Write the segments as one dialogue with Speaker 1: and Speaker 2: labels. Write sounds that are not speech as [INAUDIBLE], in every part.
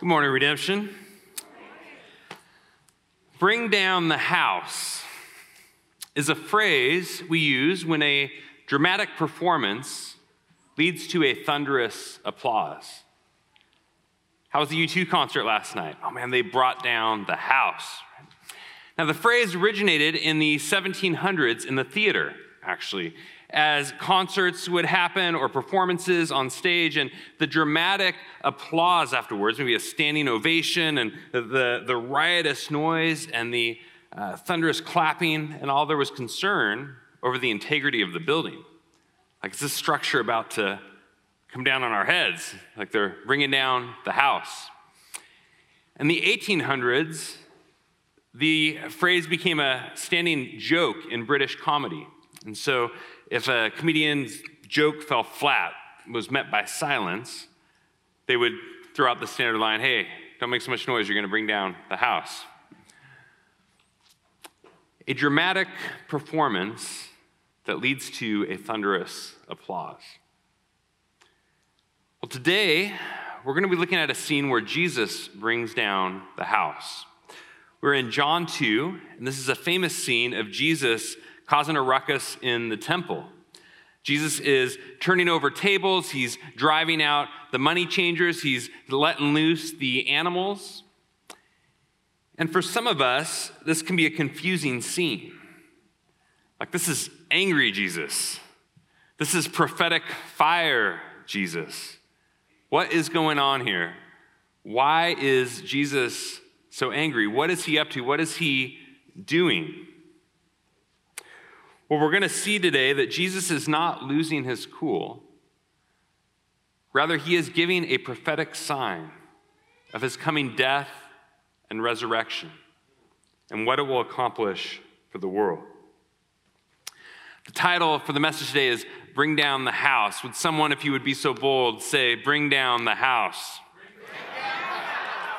Speaker 1: Good morning, Redemption. Bring down the house is a phrase we use when a dramatic performance leads to a thunderous applause. How was the U2 concert last night? Oh man, they brought down the house. Now, the phrase originated in the 1700s in the theater, actually as concerts would happen or performances on stage, and the dramatic applause afterwards, maybe a standing ovation, and the, the riotous noise and the uh, thunderous clapping, and all there was concern over the integrity of the building. Like, is this structure about to come down on our heads? Like they're bringing down the house. In the 1800s, the phrase became a standing joke in British comedy. And so if a comedian's joke fell flat, was met by silence, they would throw out the standard line hey, don't make so much noise, you're going to bring down the house. A dramatic performance that leads to a thunderous applause. Well, today, we're going to be looking at a scene where Jesus brings down the house. We're in John 2, and this is a famous scene of Jesus causing a ruckus in the temple. Jesus is turning over tables, he's driving out the money changers, he's letting loose the animals. And for some of us, this can be a confusing scene. Like, this is angry Jesus. This is prophetic fire Jesus. What is going on here? Why is Jesus so angry? What is he up to? What is he doing? Well, we're going to see today that Jesus is not losing his cool. Rather, he is giving a prophetic sign of his coming death and resurrection and what it will accomplish for the world. The title for the message today is Bring Down the House. Would someone, if you would be so bold, say, Bring Down the House?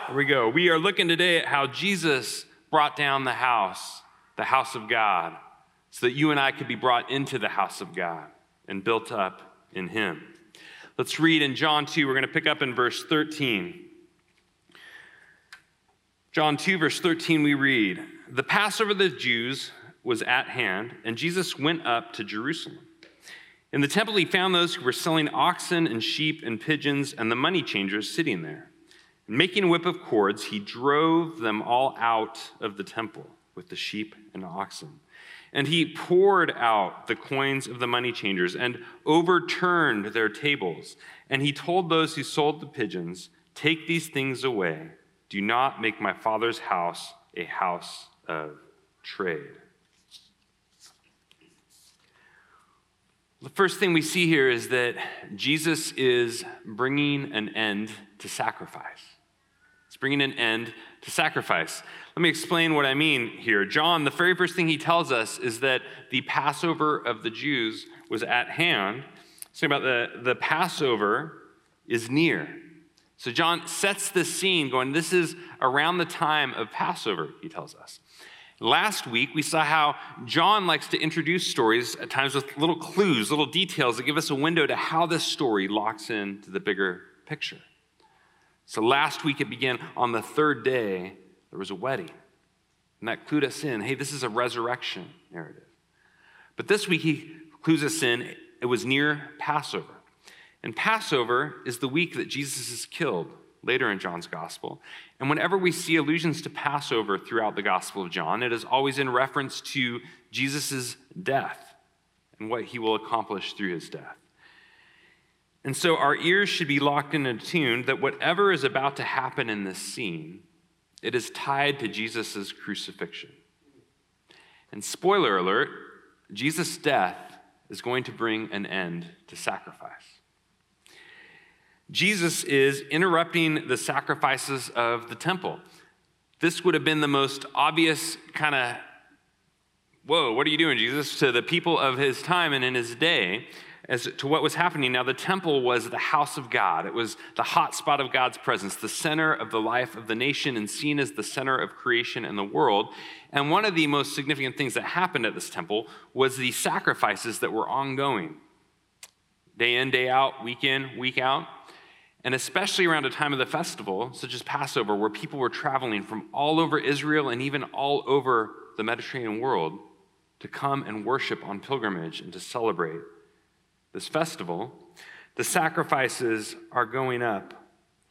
Speaker 1: Here we go. We are looking today at how Jesus brought down the house, the house of God so that you and I could be brought into the house of God and built up in Him. Let's read in John 2. We're going to pick up in verse 13. John 2, verse 13, we read The Passover of the Jews was at hand, and Jesus went up to Jerusalem. In the temple, he found those who were selling oxen and sheep and pigeons and the money changers sitting there. And making a whip of cords, he drove them all out of the temple with the sheep and oxen. And he poured out the coins of the money changers and overturned their tables. And he told those who sold the pigeons, Take these things away. Do not make my father's house a house of trade. The first thing we see here is that Jesus is bringing an end to sacrifice. It's bringing an end to sacrifice. Let me explain what I mean here. John, the very first thing he tells us is that the Passover of the Jews was at hand. Saying about the, the Passover is near. So John sets the scene going, this is around the time of Passover, he tells us. Last week, we saw how John likes to introduce stories at times with little clues, little details that give us a window to how this story locks into the bigger picture. So last week, it began on the third day there was a wedding. And that clued us in hey, this is a resurrection narrative. But this week, he clues us in it was near Passover. And Passover is the week that Jesus is killed later in John's gospel. And whenever we see allusions to Passover throughout the gospel of John, it is always in reference to Jesus' death and what he will accomplish through his death. And so our ears should be locked and attuned that whatever is about to happen in this scene it is tied to Jesus' crucifixion. And spoiler alert, Jesus' death is going to bring an end to sacrifice. Jesus is interrupting the sacrifices of the temple. This would have been the most obvious kind of, whoa, what are you doing, Jesus, to the people of his time and in his day as to what was happening. Now, the temple was the house of God, it was the hot spot of God's presence, the center of the life of the nation, and seen as the center of creation and the world. And one of the most significant things that happened at this temple was the sacrifices that were ongoing day in, day out, week in, week out. And especially around a time of the festival, such as Passover, where people were traveling from all over Israel and even all over the Mediterranean world to come and worship on pilgrimage and to celebrate this festival, the sacrifices are going up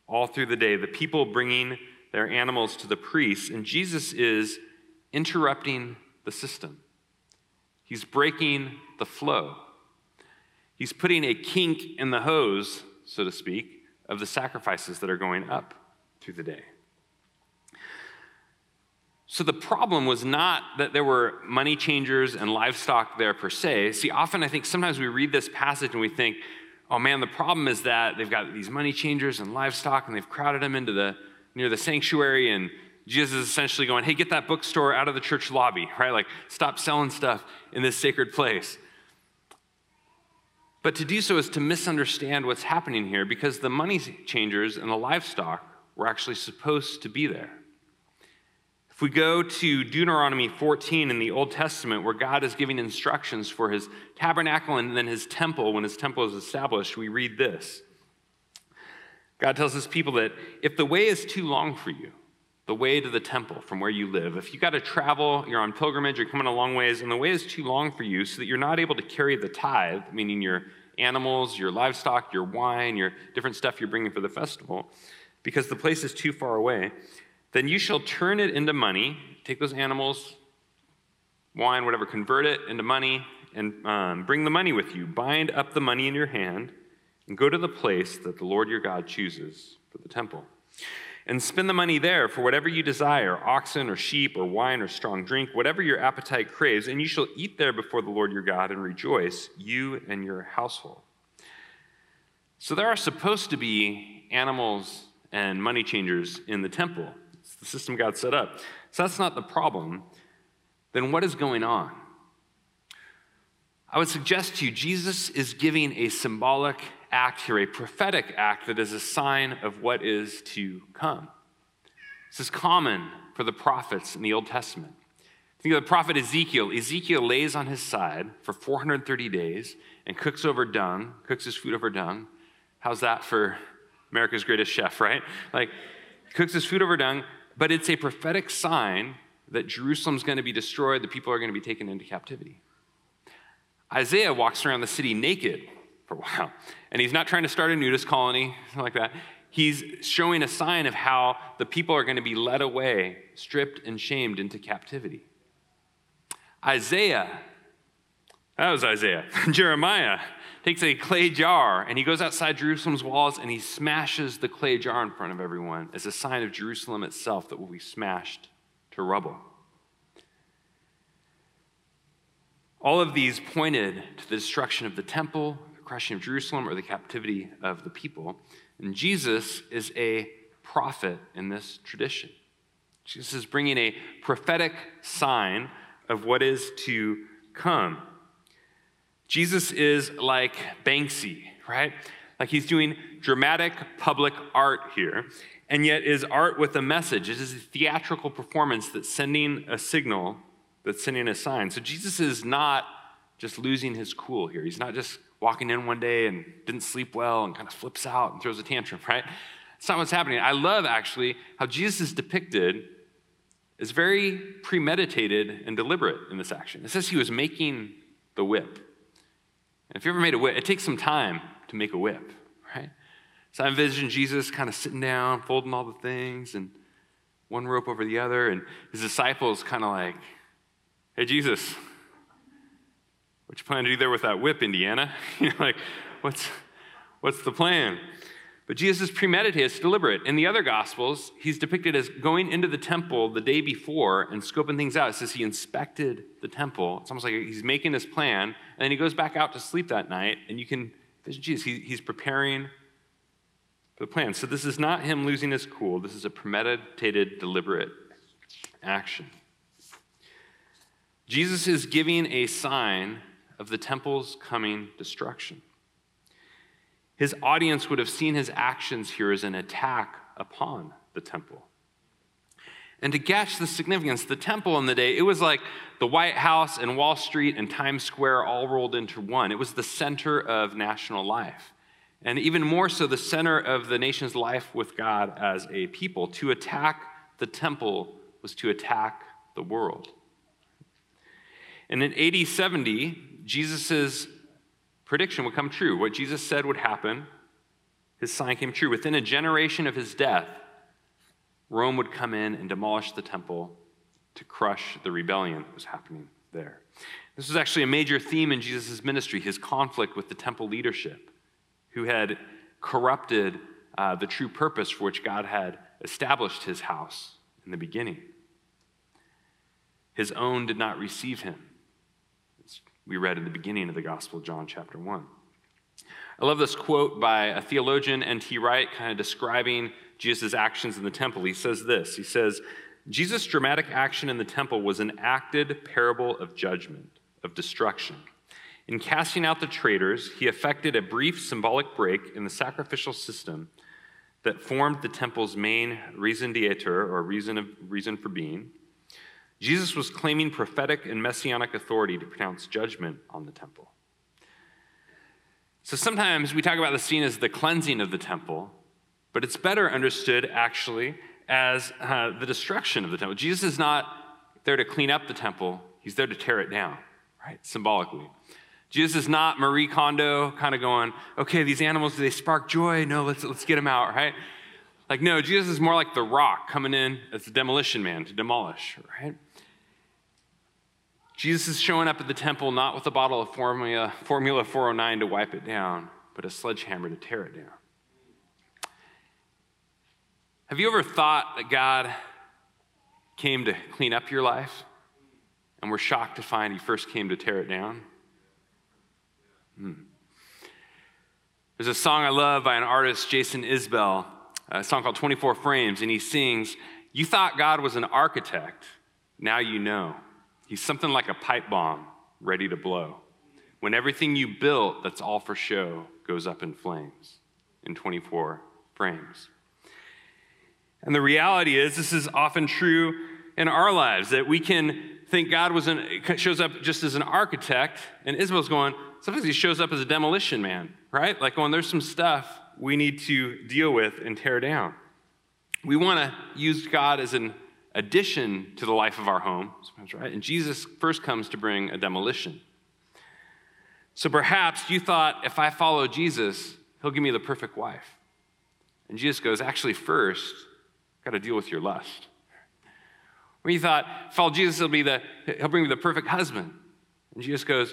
Speaker 1: all through the day. The people bringing their animals to the priests, and Jesus is interrupting the system. He's breaking the flow. He's putting a kink in the hose, so to speak, of the sacrifices that are going up through the day. So the problem was not that there were money changers and livestock there per se. See, often I think sometimes we read this passage and we think, oh man, the problem is that they've got these money changers and livestock and they've crowded them into the near the sanctuary and Jesus is essentially going, hey, get that bookstore out of the church lobby, [LAUGHS] right? Like, stop selling stuff in this sacred place. But to do so is to misunderstand what's happening here because the money changers and the livestock were actually supposed to be there. If we go to Deuteronomy 14 in the Old Testament, where God is giving instructions for his tabernacle and then his temple, when his temple is established, we read this. God tells his people that if the way is too long for you, the way to the temple from where you live, if you got to travel, you're on pilgrimage, you're coming a long ways, and the way is too long for you so that you're not able to carry the tithe, meaning your animals, your livestock, your wine, your different stuff you're bringing for the festival, because the place is too far away, then you shall turn it into money, take those animals, wine, whatever, convert it into money, and um, bring the money with you. Bind up the money in your hand, and go to the place that the Lord your God chooses for the temple. And spend the money there for whatever you desire oxen or sheep or wine or strong drink, whatever your appetite craves, and you shall eat there before the Lord your God and rejoice, you and your household. So there are supposed to be animals and money changers in the temple. The system God set up. So that's not the problem. Then what is going on? I would suggest to you, Jesus is giving a symbolic act here, a prophetic act that is a sign of what is to come. This is common for the prophets in the Old Testament. Think of the prophet Ezekiel. Ezekiel lays on his side for 430 days and cooks over dung, cooks his food over dung. How's that for America's greatest chef, right? Like, cooks his food over dung, but it's a prophetic sign that Jerusalem's going to be destroyed, the people are going to be taken into captivity. Isaiah walks around the city naked for a while. And he's not trying to start a nudist colony [LAUGHS] like that. He's showing a sign of how the people are going to be led away, stripped and shamed into captivity. Isaiah, that was Isaiah, [LAUGHS] Jeremiah takes a clay jar and he goes outside Jerusalem's walls and he smashes the clay jar in front of everyone as a sign of Jerusalem itself that will be smashed to rubble. All of these pointed to the destruction of the temple, the crushing of Jerusalem, or the captivity of the people. And Jesus is a prophet in this tradition. Jesus is bringing a prophetic sign of what is to come. Jesus is like Banksy, right? Like he's doing dramatic public art here, and yet is art with a message. It is a theatrical performance that's sending a signal that's sending a sign. So Jesus is not just losing his cool here. He's not just walking in one day and didn't sleep well and kind of flips out and throws a tantrum, right? That's not what's happening. I love actually how Jesus is depicted as very premeditated and deliberate in this action. It says he was making the whip. And if you ever made a whip, it takes some time to make a whip, right? So I envision Jesus kind of sitting down, folding all the things, and one rope over the other, and his disciples kind of like, Hey, Jesus, what you plan to do there with that whip, Indiana? [LAUGHS] you know, like, what's, what's the plan? But Jesus is premeditated, it's deliberate. In the other Gospels, he's depicted as going into the temple the day before and scoping things out. It says he inspected the temple. It's almost like he's making his plan, and then he goes back out to sleep that night, and you can vision Jesus. He, he's preparing for the plan. So this is not him losing his cool. This is a premeditated, deliberate action. Jesus is giving a sign of the temple's coming destruction. His audience would have seen his actions here as an attack upon the temple. And to catch the significance, the temple in the day, it was like the White House and Wall Street and Times Square all rolled into one. It was the center of national life. and even more so, the center of the nation's life with God as a people. To attack the temple was to attack the world. And in AD 70, Jesus' prediction would come true. What Jesus said would happen, his sign came true. Within a generation of his death, Rome would come in and demolish the temple to crush the rebellion that was happening there. This was actually a major theme in Jesus' ministry his conflict with the temple leadership, who had corrupted uh, the true purpose for which God had established his house in the beginning. His own did not receive him we read in the beginning of the Gospel of John, chapter 1. I love this quote by a theologian, N.T. Wright, kind of describing Jesus' actions in the temple. He says this He says, Jesus' dramatic action in the temple was an acted parable of judgment, of destruction. In casting out the traitors, he effected a brief symbolic break in the sacrificial system that formed the temple's main raison d'etre, or reason, of, reason for being. Jesus was claiming prophetic and messianic authority to pronounce judgment on the temple. So sometimes we talk about the scene as the cleansing of the temple, but it's better understood actually as uh, the destruction of the temple. Jesus is not there to clean up the temple, he's there to tear it down, right? Symbolically. Jesus is not Marie Kondo kind of going, okay, these animals, do they spark joy? No, let's, let's get them out, right? Like, no, Jesus is more like the rock coming in as the demolition man to demolish, right? Jesus is showing up at the temple not with a bottle of formula, formula 409 to wipe it down, but a sledgehammer to tear it down. Have you ever thought that God came to clean up your life and were shocked to find he first came to tear it down? Hmm. There's a song I love by an artist, Jason Isbell, a song called 24 Frames, and he sings, You thought God was an architect, now you know. He's something like a pipe bomb ready to blow. When everything you built that's all for show goes up in flames in 24 frames. And the reality is, this is often true in our lives that we can think God was an, shows up just as an architect, and Isbell's going, sometimes he shows up as a demolition man, right? Like going, there's some stuff we need to deal with and tear down. We want to use God as an addition to the life of our home, right? And Jesus first comes to bring a demolition. So perhaps you thought, if I follow Jesus, he'll give me the perfect wife. And Jesus goes, actually, first, got to deal with your lust. Or you thought, follow Jesus, he'll, be the, he'll bring me the perfect husband. And Jesus goes,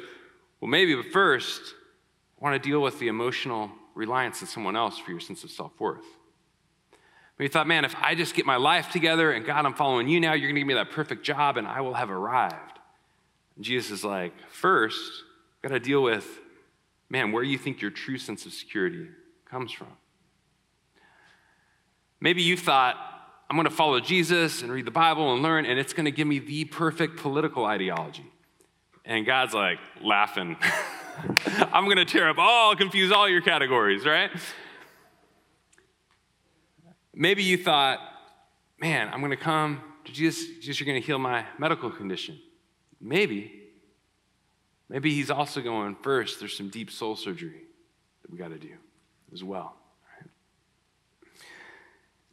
Speaker 1: well, maybe, but first, I want to deal with the emotional reliance on someone else for your sense of self worth. He thought, man, if I just get my life together and God, I'm following you now, you're going to give me that perfect job and I will have arrived. And Jesus is like, first, got to deal with, man, where you think your true sense of security comes from. Maybe you thought, I'm going to follow Jesus and read the Bible and learn, and it's going to give me the perfect political ideology. And God's like laughing. [LAUGHS] I'm going to tear up all, confuse all your categories, right? Maybe you thought, man, I'm going to come to Jesus, Jesus, you're going to heal my medical condition. Maybe. Maybe he's also going, first, there's some deep soul surgery that we got to do as well.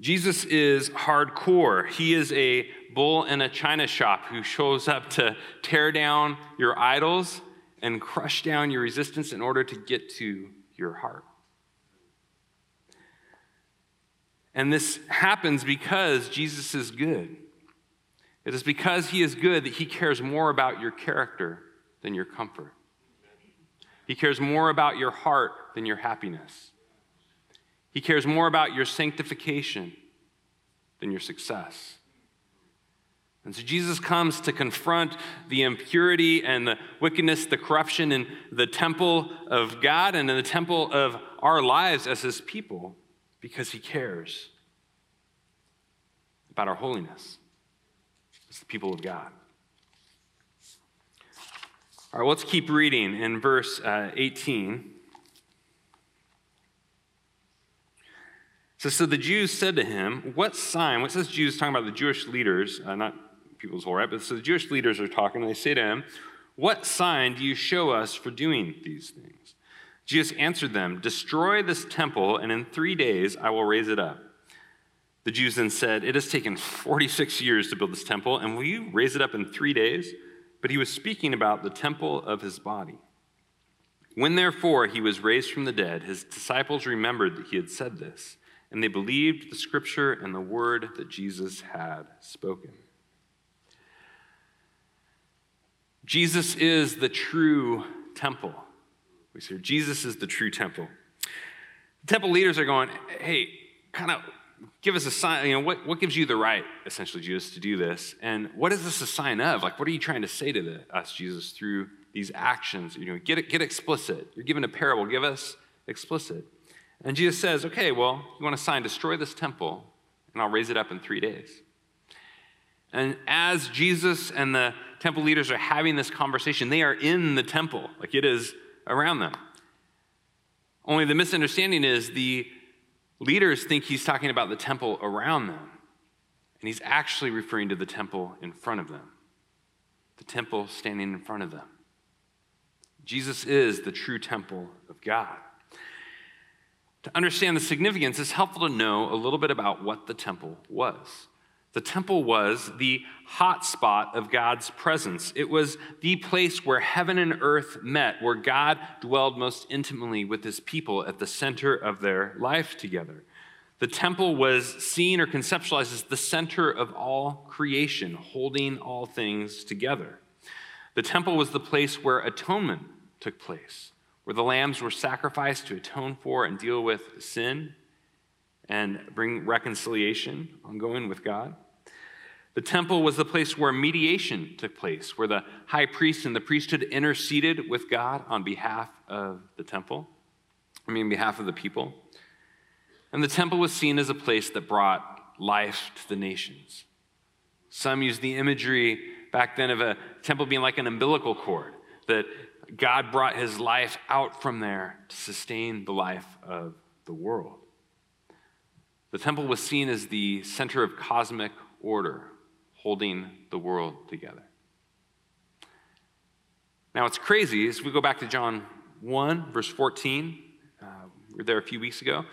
Speaker 1: Jesus is hardcore. He is a bull in a china shop who shows up to tear down your idols and crush down your resistance in order to get to your heart. And this happens because Jesus is good. It is because he is good that he cares more about your character than your comfort. He cares more about your heart than your happiness. He cares more about your sanctification than your success. And so Jesus comes to confront the impurity and the wickedness, the corruption in the temple of God and in the temple of our lives as his people because he cares about our holiness as the people of God. All right, let's keep reading in verse uh, 18. So, so the Jews said to him, What sign? What says Jews talking about the Jewish leaders, uh, not people's whole right, but so the Jewish leaders are talking, and they say to him, What sign do you show us for doing these things? Jesus answered them, Destroy this temple, and in three days I will raise it up. The Jews then said, It has taken 46 years to build this temple, and will you raise it up in three days? But he was speaking about the temple of his body. When therefore he was raised from the dead, his disciples remembered that he had said this, and they believed the scripture and the word that Jesus had spoken. Jesus is the true temple. We see Jesus is the true temple. The temple leaders are going, hey, kind of give us a sign. You know, what, what gives you the right, essentially, Jesus, to do this? And what is this a sign of? Like, what are you trying to say to the, us, Jesus, through these actions? You know, get get explicit. You're given a parable. Give us explicit. And Jesus says, okay, well, you want a sign? Destroy this temple, and I'll raise it up in three days. And as Jesus and the temple leaders are having this conversation, they are in the temple. Like it is around them. Only the misunderstanding is the leaders think he's talking about the temple around them, and he's actually referring to the temple in front of them, the temple standing in front of them. Jesus is the true temple of God. To understand the significance, it's helpful to know a little bit about what the temple was. The temple was the hot spot of God's presence. It was the place where heaven and earth met, where God dwelled most intimately with his people at the center of their life together. The temple was seen or conceptualized as the center of all creation, holding all things together. The temple was the place where atonement took place, where the lambs were sacrificed to atone for and deal with sin and bring reconciliation ongoing with God. The temple was the place where mediation took place, where the high priest and the priesthood interceded with God on behalf of the temple, I mean, on behalf of the people. And the temple was seen as a place that brought life to the nations. Some use the imagery back then of a temple being like an umbilical cord, that God brought his life out from there to sustain the life of the world. The temple was seen as the center of cosmic order, holding the world together. Now, it's crazy as we go back to John 1, verse 14. Uh, we were there a few weeks ago.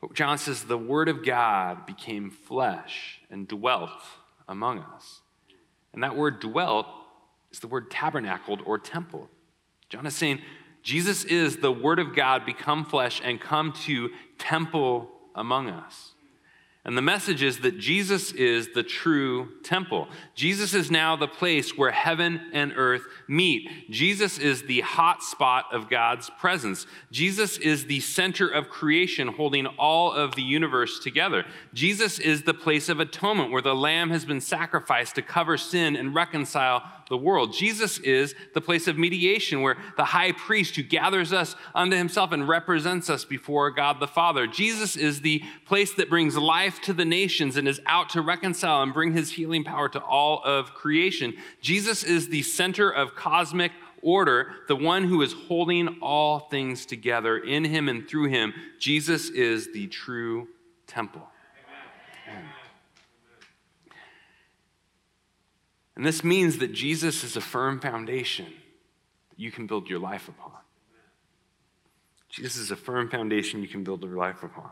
Speaker 1: But John says, The Word of God became flesh and dwelt among us. And that word dwelt is the word tabernacled or temple. John is saying, Jesus is the Word of God become flesh and come to temple among us. And the message is that Jesus is the true temple. Jesus is now the place where heaven and earth meet. Jesus is the hot spot of God's presence. Jesus is the center of creation holding all of the universe together. Jesus is the place of atonement where the lamb has been sacrificed to cover sin and reconcile the world. Jesus is the place of mediation where the high priest who gathers us unto himself and represents us before God the Father. Jesus is the place that brings life to the nations and is out to reconcile and bring his healing power to all of creation. Jesus is the center of cosmic order, the one who is holding all things together in him and through him. Jesus is the true temple. And this means that Jesus is a firm foundation you can build your life upon. Jesus is a firm foundation you can build your life upon.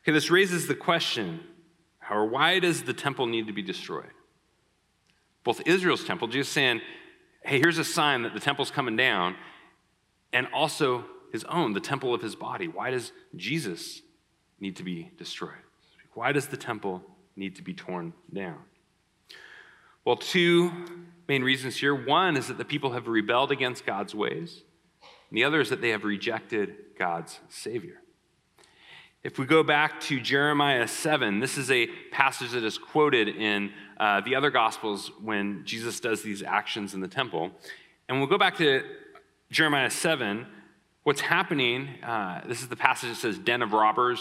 Speaker 1: Okay, this raises the question how why does the temple need to be destroyed? Both Israel's temple, Jesus saying, hey, here's a sign that the temple's coming down, and also his own, the temple of his body. Why does Jesus need to be destroyed? Why does the temple need to be torn down? Well, two main reasons here. One is that the people have rebelled against God's ways, and the other is that they have rejected God's Savior. If we go back to Jeremiah 7, this is a passage that is quoted in uh, the other Gospels when Jesus does these actions in the temple. And we'll go back to Jeremiah 7. What's happening, uh, this is the passage that says, den of robbers.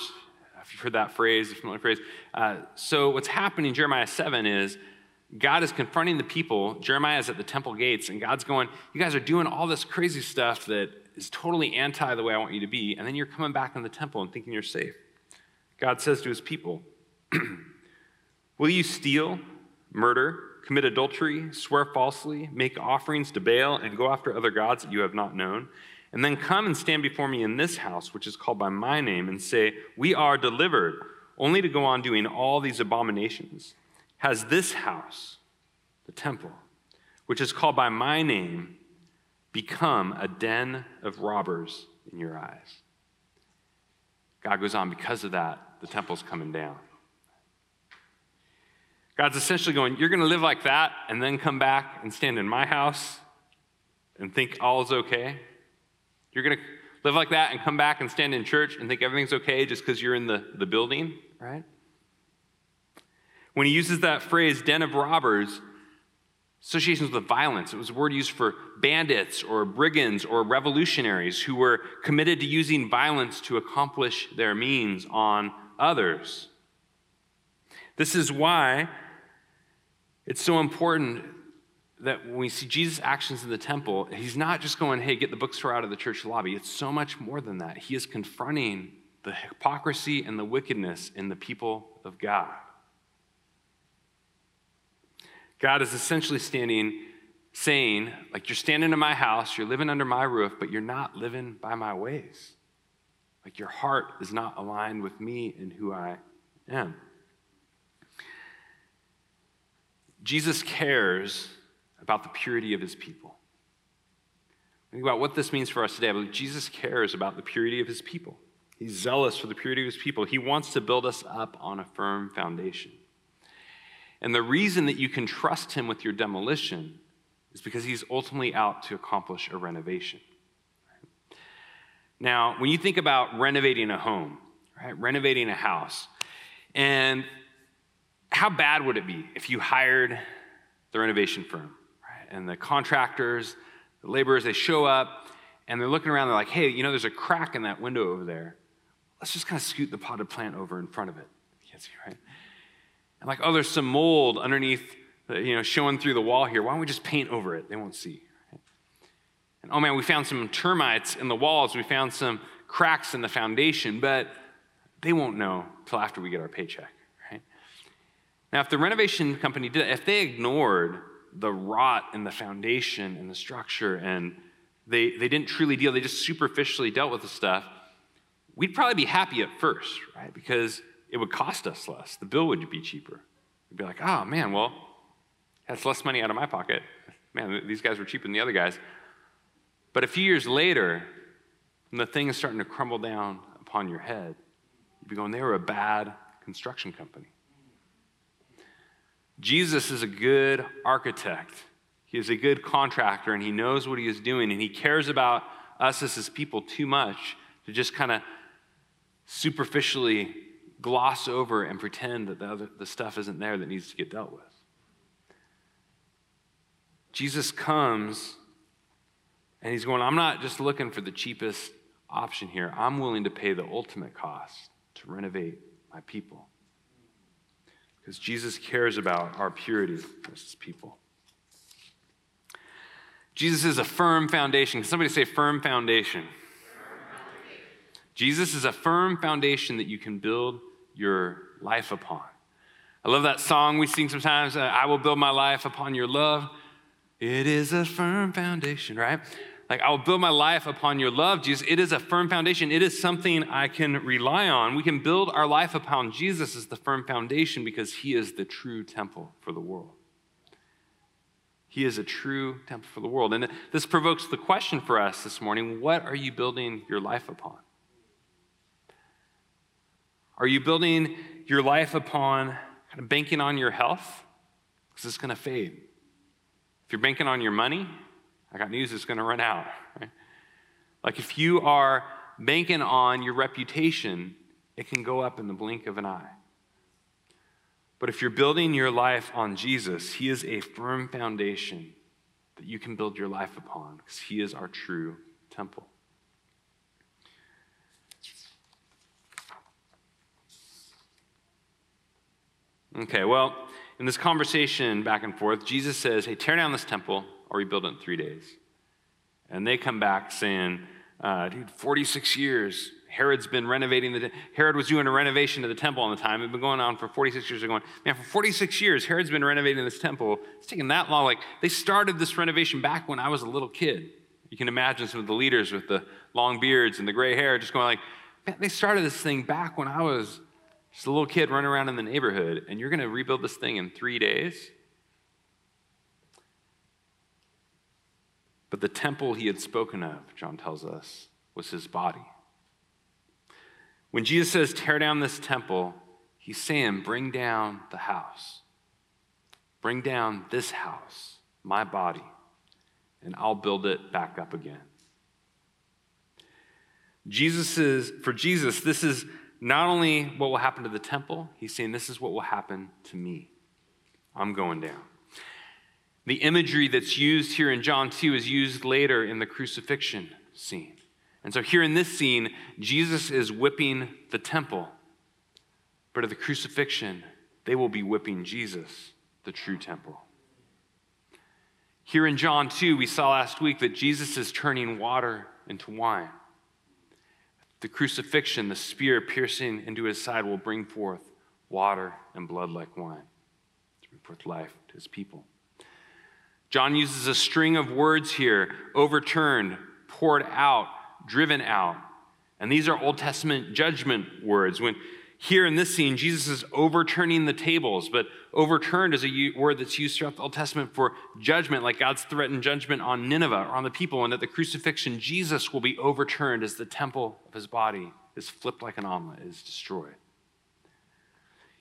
Speaker 1: If you've heard that phrase, if familiar phrase. Uh, so what's happening in Jeremiah 7 is God is confronting the people. Jeremiah is at the temple gates, and God's going, You guys are doing all this crazy stuff that is totally anti the way I want you to be, and then you're coming back in the temple and thinking you're safe. God says to his people, [CLEARS THROAT] Will you steal, murder, commit adultery, swear falsely, make offerings to Baal, and go after other gods that you have not known, and then come and stand before me in this house, which is called by my name, and say, We are delivered, only to go on doing all these abominations, has this house, the temple, which is called by my name, become a den of robbers in your eyes? God goes on, because of that, the temple's coming down. God's essentially going, You're going to live like that and then come back and stand in my house and think all is okay? You're going to live like that and come back and stand in church and think everything's okay just because you're in the, the building, right? When he uses that phrase, den of robbers, associations with violence. It was a word used for bandits or brigands or revolutionaries who were committed to using violence to accomplish their means on others. This is why it's so important that when we see Jesus' actions in the temple, he's not just going, hey, get the bookstore out of the church lobby. It's so much more than that. He is confronting the hypocrisy and the wickedness in the people of God. God is essentially standing, saying, like, you're standing in my house, you're living under my roof, but you're not living by my ways. Like, your heart is not aligned with me and who I am. Jesus cares about the purity of his people. Think about what this means for us today. I believe Jesus cares about the purity of his people. He's zealous for the purity of his people. He wants to build us up on a firm foundation. And the reason that you can trust him with your demolition is because he's ultimately out to accomplish a renovation. Now, when you think about renovating a home, right, renovating a house, and how bad would it be if you hired the renovation firm, right? And the contractors, the laborers, they show up and they're looking around, they're like, hey, you know, there's a crack in that window over there. Let's just kind of scoot the potted plant over in front of it. You can't see, right? And like, oh, there's some mold underneath, the, you know, showing through the wall here. Why don't we just paint over it? They won't see. And oh man, we found some termites in the walls. We found some cracks in the foundation, but they won't know till after we get our paycheck. Right? Now, if the renovation company did, if they ignored the rot in the foundation and the structure and they, they didn't truly deal, they just superficially dealt with the stuff, we'd probably be happy at first, right? Because it would cost us less. The bill would be cheaper. We'd be like, oh man, well, that's less money out of my pocket. Man, these guys were cheaper than the other guys. But a few years later, when the thing is starting to crumble down upon your head, you'd be going, they were a bad construction company. Jesus is a good architect. He is a good contractor and he knows what he is doing and he cares about us as his people too much to just kind of superficially gloss over and pretend that the, other, the stuff isn't there that needs to get dealt with. Jesus comes and he's going, I'm not just looking for the cheapest option here. I'm willing to pay the ultimate cost to renovate my people because Jesus cares about our purity as his people. Jesus is a firm foundation. Can somebody say firm foundation? firm foundation? Jesus is a firm foundation that you can build your life upon. I love that song we sing sometimes uh, I will build my life upon your love. It is a firm foundation, right? Like, I will build my life upon your love, Jesus. It is a firm foundation. It is something I can rely on. We can build our life upon Jesus as the firm foundation because he is the true temple for the world. He is a true temple for the world. And this provokes the question for us this morning what are you building your life upon? Are you building your life upon kind of banking on your health? Because it's going to fade. If you're banking on your money, I got news, it's going to run out. Right? Like if you are banking on your reputation, it can go up in the blink of an eye. But if you're building your life on Jesus, He is a firm foundation that you can build your life upon because He is our true temple. Okay, well, in this conversation back and forth, Jesus says, Hey, tear down this temple I'll rebuild it in three days. And they come back saying, uh, dude, 46 years. Herod's been renovating the Herod was doing a renovation to the temple on the time. It'd been going on for 46 years. They're going, man, for 46 years, Herod's been renovating this temple. It's taken that long. Like they started this renovation back when I was a little kid. You can imagine some of the leaders with the long beards and the gray hair just going like, man, they started this thing back when I was just a little kid running around in the neighborhood, and you're going to rebuild this thing in three days? But the temple he had spoken of, John tells us, was his body. When Jesus says, tear down this temple, he's saying, bring down the house. Bring down this house, my body, and I'll build it back up again. Jesus is, for Jesus, this is not only what will happen to the temple, he's saying, this is what will happen to me. I'm going down. The imagery that's used here in John 2 is used later in the crucifixion scene. And so, here in this scene, Jesus is whipping the temple. But at the crucifixion, they will be whipping Jesus, the true temple. Here in John 2, we saw last week that Jesus is turning water into wine. The crucifixion, the spear piercing into his side, will bring forth water and blood like wine to bring forth life to his people. John uses a string of words here overturned, poured out, driven out. And these are Old Testament judgment words. When here in this scene, Jesus is overturning the tables, but overturned is a word that's used throughout the Old Testament for judgment, like God's threatened judgment on Nineveh or on the people. And at the crucifixion, Jesus will be overturned as the temple of his body is flipped like an omelet, is destroyed.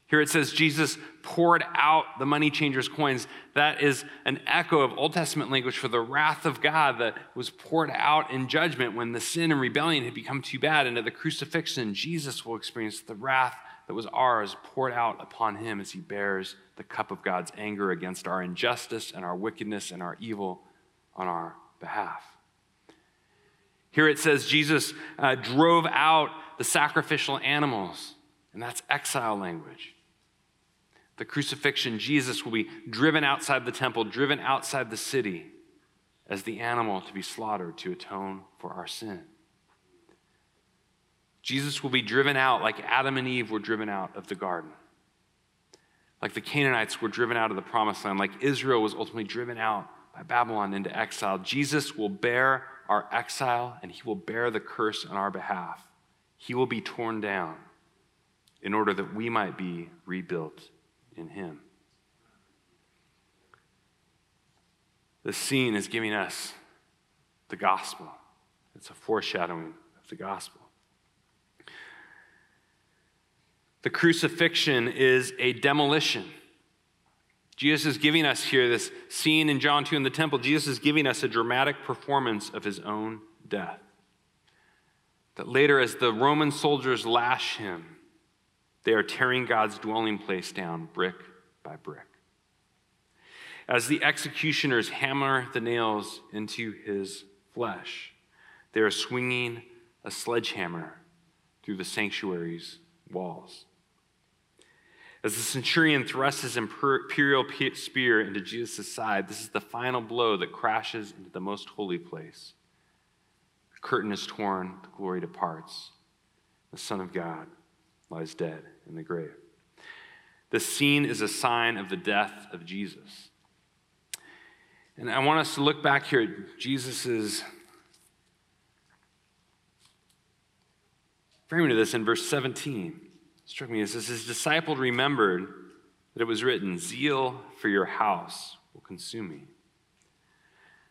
Speaker 1: Here it says Jesus poured out the money changers' coins. That is an echo of Old Testament language for the wrath of God that was poured out in judgment when the sin and rebellion had become too bad. And at the crucifixion, Jesus will experience the wrath that was ours poured out upon him as he bears the cup of God's anger against our injustice and our wickedness and our evil on our behalf. Here it says Jesus uh, drove out the sacrificial animals, and that's exile language the crucifixion, Jesus will be driven outside the temple, driven outside the city as the animal to be slaughtered to atone for our sin. Jesus will be driven out like Adam and Eve were driven out of the garden, like the Canaanites were driven out of the promised land, like Israel was ultimately driven out by Babylon into exile. Jesus will bear our exile and he will bear the curse on our behalf. He will be torn down in order that we might be rebuilt in Him. The scene is giving us the gospel, it's a foreshadowing of the gospel. The crucifixion is a demolition. Jesus is giving us here this scene in John 2 in the temple. Jesus is giving us a dramatic performance of his own death. That later, as the Roman soldiers lash him, they are tearing God's dwelling place down brick by brick. As the executioners hammer the nails into his flesh, they are swinging a sledgehammer through the sanctuary's walls. As the centurion thrusts his imperial spear into Jesus' side, this is the final blow that crashes into the most holy place. The curtain is torn, the glory departs. The Son of God lies dead in the grave. The scene is a sign of the death of Jesus. And I want us to look back here at Jesus' framing of this in verse 17. It struck me as this his disciple remembered that it was written, Zeal for your house will consume me.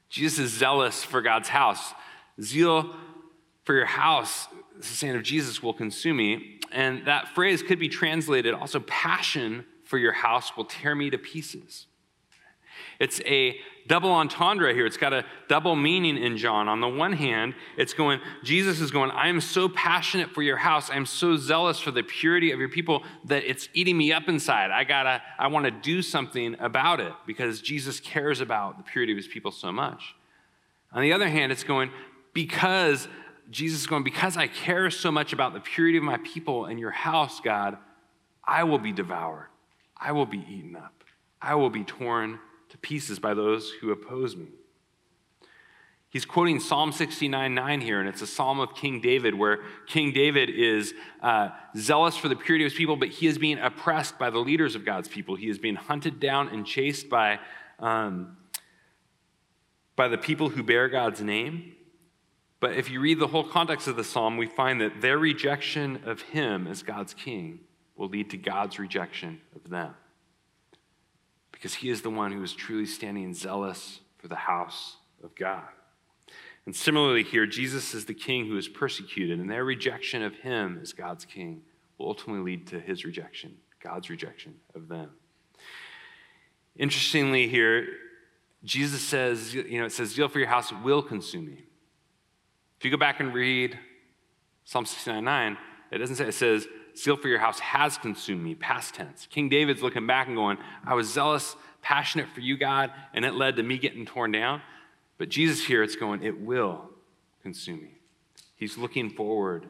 Speaker 1: Jesus is zealous for God's house. Zeal for your house, the saying of Jesus, will consume me. And that phrase could be translated also passion for your house will tear me to pieces. It's a double entendre here. It's got a double meaning in John. On the one hand, it's going, Jesus is going, I am so passionate for your house. I'm so zealous for the purity of your people that it's eating me up inside. I gotta, I want to do something about it because Jesus cares about the purity of his people so much. On the other hand, it's going, because Jesus is going, Because I care so much about the purity of my people and your house, God, I will be devoured. I will be eaten up. I will be torn to pieces by those who oppose me. He's quoting Psalm 69 9 here, and it's a psalm of King David where King David is uh, zealous for the purity of his people, but he is being oppressed by the leaders of God's people. He is being hunted down and chased by, um, by the people who bear God's name. But if you read the whole context of the psalm, we find that their rejection of him as God's king will lead to God's rejection of them. Because he is the one who is truly standing zealous for the house of God. And similarly, here, Jesus is the king who is persecuted, and their rejection of him as God's king will ultimately lead to his rejection, God's rejection of them. Interestingly, here, Jesus says, you know, it says, Zeal for your house will consume me. If you go back and read Psalm 69 9, it doesn't say, it says, Zeal for your house has consumed me, past tense. King David's looking back and going, I was zealous, passionate for you, God, and it led to me getting torn down. But Jesus here, it's going, it will consume me. He's looking forward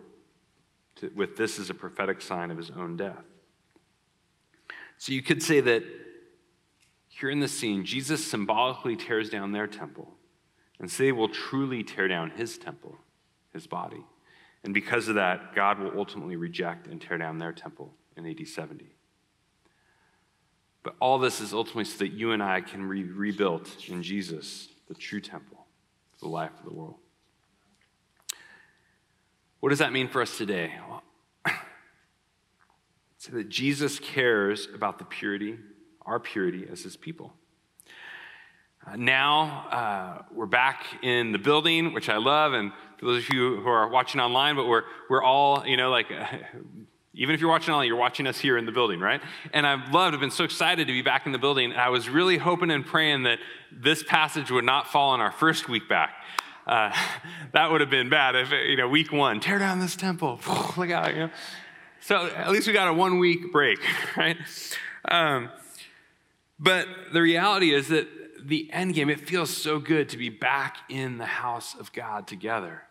Speaker 1: to, with this as a prophetic sign of his own death. So you could say that here in the scene, Jesus symbolically tears down their temple, and so they will truly tear down his temple, his body. And because of that, God will ultimately reject and tear down their temple in AD 70. But all this is ultimately so that you and I can be rebuilt in Jesus the true temple, the life of the world. What does that mean for us today? Well, [CLEARS THROAT] so that Jesus cares about the purity, our purity as his people. Now uh, we're back in the building, which I love, and for those of you who are watching online, but we're, we're all, you know, like [LAUGHS] Even if you're watching online, you're watching us here in the building, right? And I've loved, I've been so excited to be back in the building. And I was really hoping and praying that this passage would not fall on our first week back. Uh, [LAUGHS] that would have been bad if, you know, week one, tear down this temple. [LAUGHS] Look out, you know. So at least we got a one week break, right? Um, but the reality is that the end game, it feels so good to be back in the house of God together.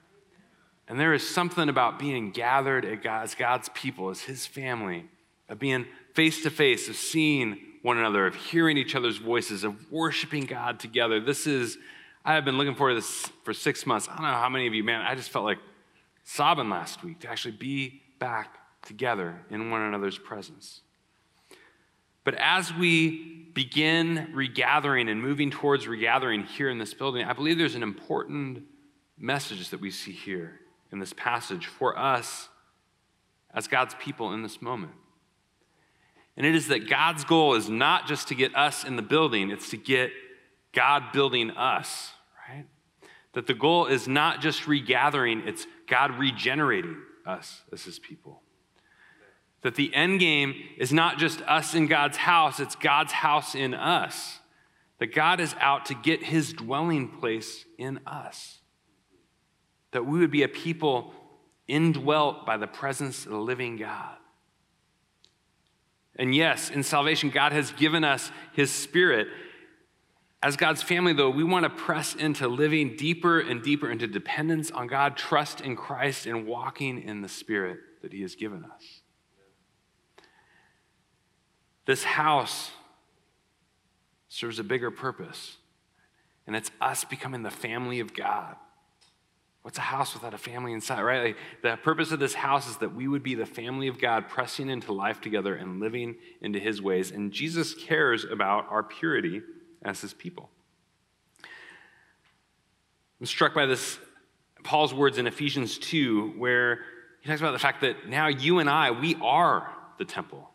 Speaker 1: And there is something about being gathered as God's people, as His family, of being face to face, of seeing one another, of hearing each other's voices, of worshiping God together. This is, I have been looking forward to this for six months. I don't know how many of you, man, I just felt like sobbing last week to actually be back together in one another's presence. But as we begin regathering and moving towards regathering here in this building, I believe there's an important message that we see here in this passage for us as God's people in this moment. And it is that God's goal is not just to get us in the building, it's to get God building us, right? That the goal is not just regathering, it's God regenerating us as his people. That the end game is not just us in God's house, it's God's house in us. That God is out to get his dwelling place in us that we would be a people indwelt by the presence of the living God. And yes, in salvation, God has given us His Spirit. As God's family, though, we want to press into living deeper and deeper into dependence on God, trust in Christ, and walking in the Spirit that He has given us. This house serves a bigger purpose, and it's us becoming the family of God. What's a house without a family inside, right? Like, the purpose of this house is that we would be the family of God, pressing into life together and living into his ways. And Jesus cares about our purity as his people. I'm struck by this, Paul's words in Ephesians 2, where he talks about the fact that now you and I, we are the temple.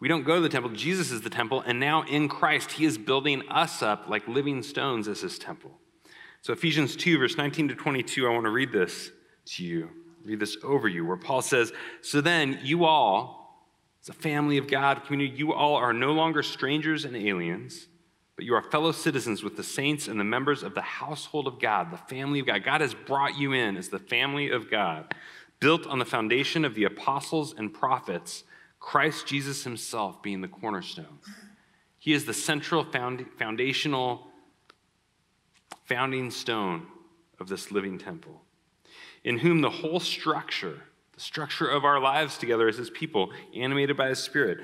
Speaker 1: We don't go to the temple, Jesus is the temple, and now in Christ, he is building us up like living stones as his temple. So, Ephesians 2, verse 19 to 22, I want to read this to you, read this over you, where Paul says, So then, you all, as a family of God, community, you all are no longer strangers and aliens, but you are fellow citizens with the saints and the members of the household of God, the family of God. God has brought you in as the family of God, built on the foundation of the apostles and prophets, Christ Jesus himself being the cornerstone. He is the central found, foundational founding stone of this living temple, in whom the whole structure, the structure of our lives together as his people, animated by his Spirit,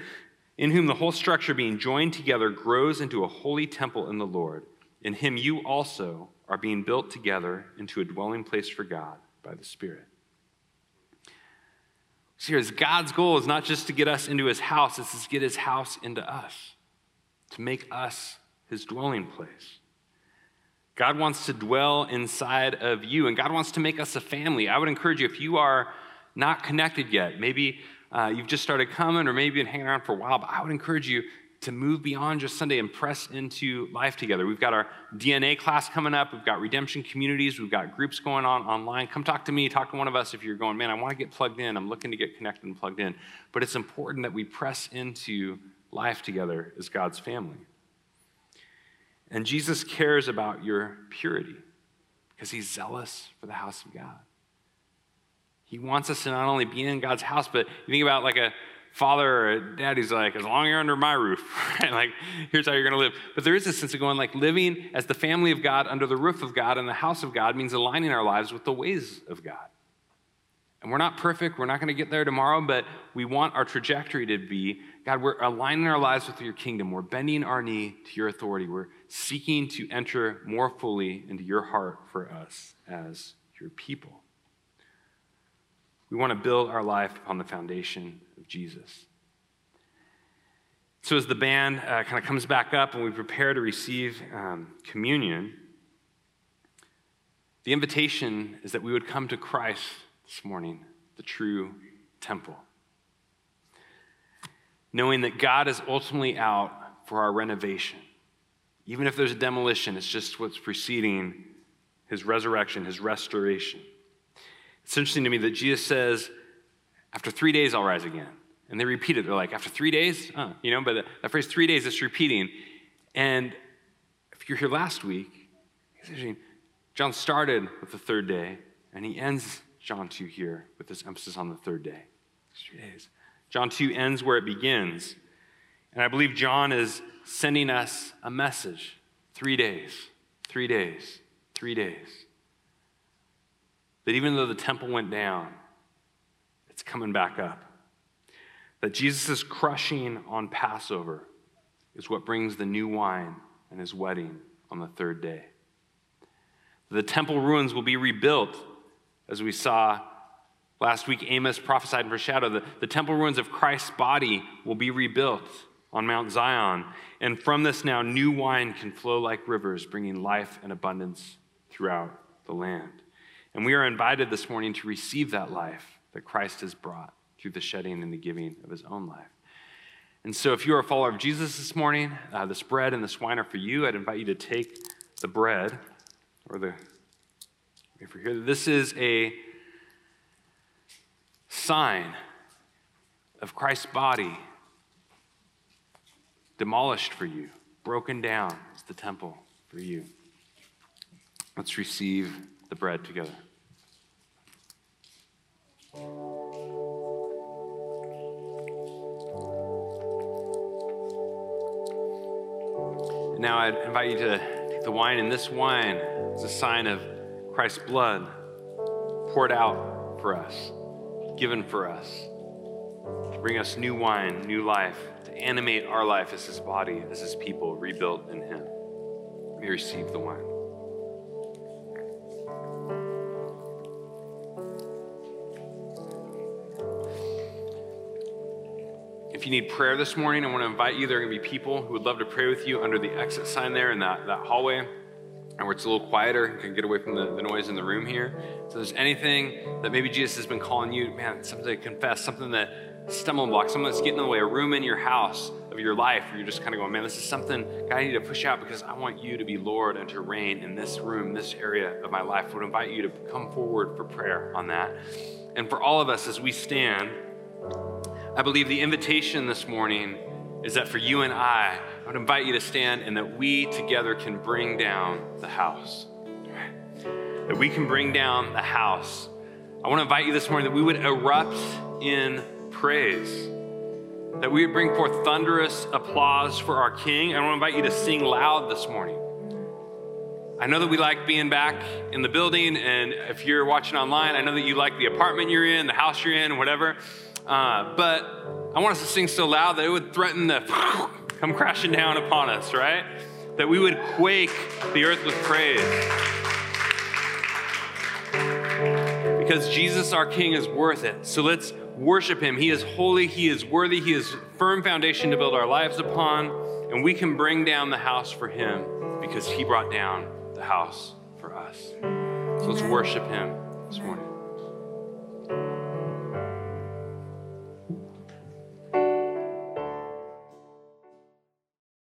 Speaker 1: in whom the whole structure being joined together grows into a holy temple in the Lord. In him you also are being built together into a dwelling place for God by the Spirit. So here's God's goal is not just to get us into his house, it's to get his house into us, to make us his dwelling place. God wants to dwell inside of you, and God wants to make us a family. I would encourage you, if you are not connected yet, maybe uh, you've just started coming, or maybe been hanging around for a while, but I would encourage you to move beyond just Sunday and press into life together. We've got our DNA class coming up. We've got redemption communities. We've got groups going on online. Come talk to me, talk to one of us if you're going, man, I want to get plugged in. I'm looking to get connected and plugged in. But it's important that we press into life together as God's family. And Jesus cares about your purity because he's zealous for the house of God. He wants us to not only be in God's house, but you think about like a father or daddy's like, as long as you're under my roof, [LAUGHS] right? Like, here's how you're going to live. But there is a sense of going, like, living as the family of God under the roof of God and the house of God means aligning our lives with the ways of God. And we're not perfect. We're not going to get there tomorrow, but we want our trajectory to be God, we're aligning our lives with your kingdom. We're bending our knee to your authority. We're seeking to enter more fully into your heart for us as your people. We want to build our life on the foundation of Jesus. So, as the band uh, kind of comes back up and we prepare to receive um, communion, the invitation is that we would come to Christ this morning, the true temple. Knowing that God is ultimately out for our renovation. Even if there's a demolition, it's just what's preceding his resurrection, his restoration. It's interesting to me that Jesus says, after three days, I'll rise again. And they repeat it. They're like, after three days? Uh, you know, but that phrase, three days, it's repeating. And if you're here last week, John started with the third day, and he ends John 2 here with this emphasis on the third day. Three days. John 2 ends where it begins. And I believe John is sending us a message three days, three days, three days. That even though the temple went down, it's coming back up. That Jesus' crushing on Passover is what brings the new wine and his wedding on the third day. The temple ruins will be rebuilt, as we saw last week. Amos prophesied and foreshadowed the, the temple ruins of Christ's body will be rebuilt on Mount Zion. And from this now, new wine can flow like rivers, bringing life and abundance throughout the land. And we are invited this morning to receive that life that Christ has brought through the shedding and the giving of his own life. And so, if you are a follower of Jesus this morning, uh, this bread and this wine are for you. I'd invite you to take the bread or the, if you're here, this is a sign of Christ's body demolished for you, broken down as the temple for you. Let's receive the bread together. Now I invite you to take the wine, and this wine is a sign of Christ's blood poured out for us, given for us, to bring us new wine, new life, to animate our life as His body, as His people, rebuilt in Him. We receive the wine. If you need prayer this morning, I want to invite you. There are going to be people who would love to pray with you under the exit sign there in that, that hallway, and where it's a little quieter, you can get away from the, the noise in the room here. So, there's anything that maybe Jesus has been calling you, man, something to confess, something that stumbling block, something that's getting in the way, a room in your house of your life where you're just kind of going, man, this is something God, I need to push out because I want you to be Lord and to reign in this room, this area of my life. I would invite you to come forward for prayer on that. And for all of us as we stand, I believe the invitation this morning is that for you and I, I would invite you to stand and that we together can bring down the house. That we can bring down the house. I want to invite you this morning that we would erupt in praise. That we would bring forth thunderous applause for our King. I want to invite you to sing loud this morning. I know that we like being back in the building, and if you're watching online, I know that you like the apartment you're in, the house you're in, whatever. Uh, but I want us to sing so loud that it would threaten to [LAUGHS] come crashing down upon us, right? that we would quake the earth with praise. Because Jesus, our King, is worth it. So let's worship him. He is holy, he is worthy, he is firm foundation to build our lives upon, and we can bring down the house for him because he brought down the house for us. So let's worship him this morning.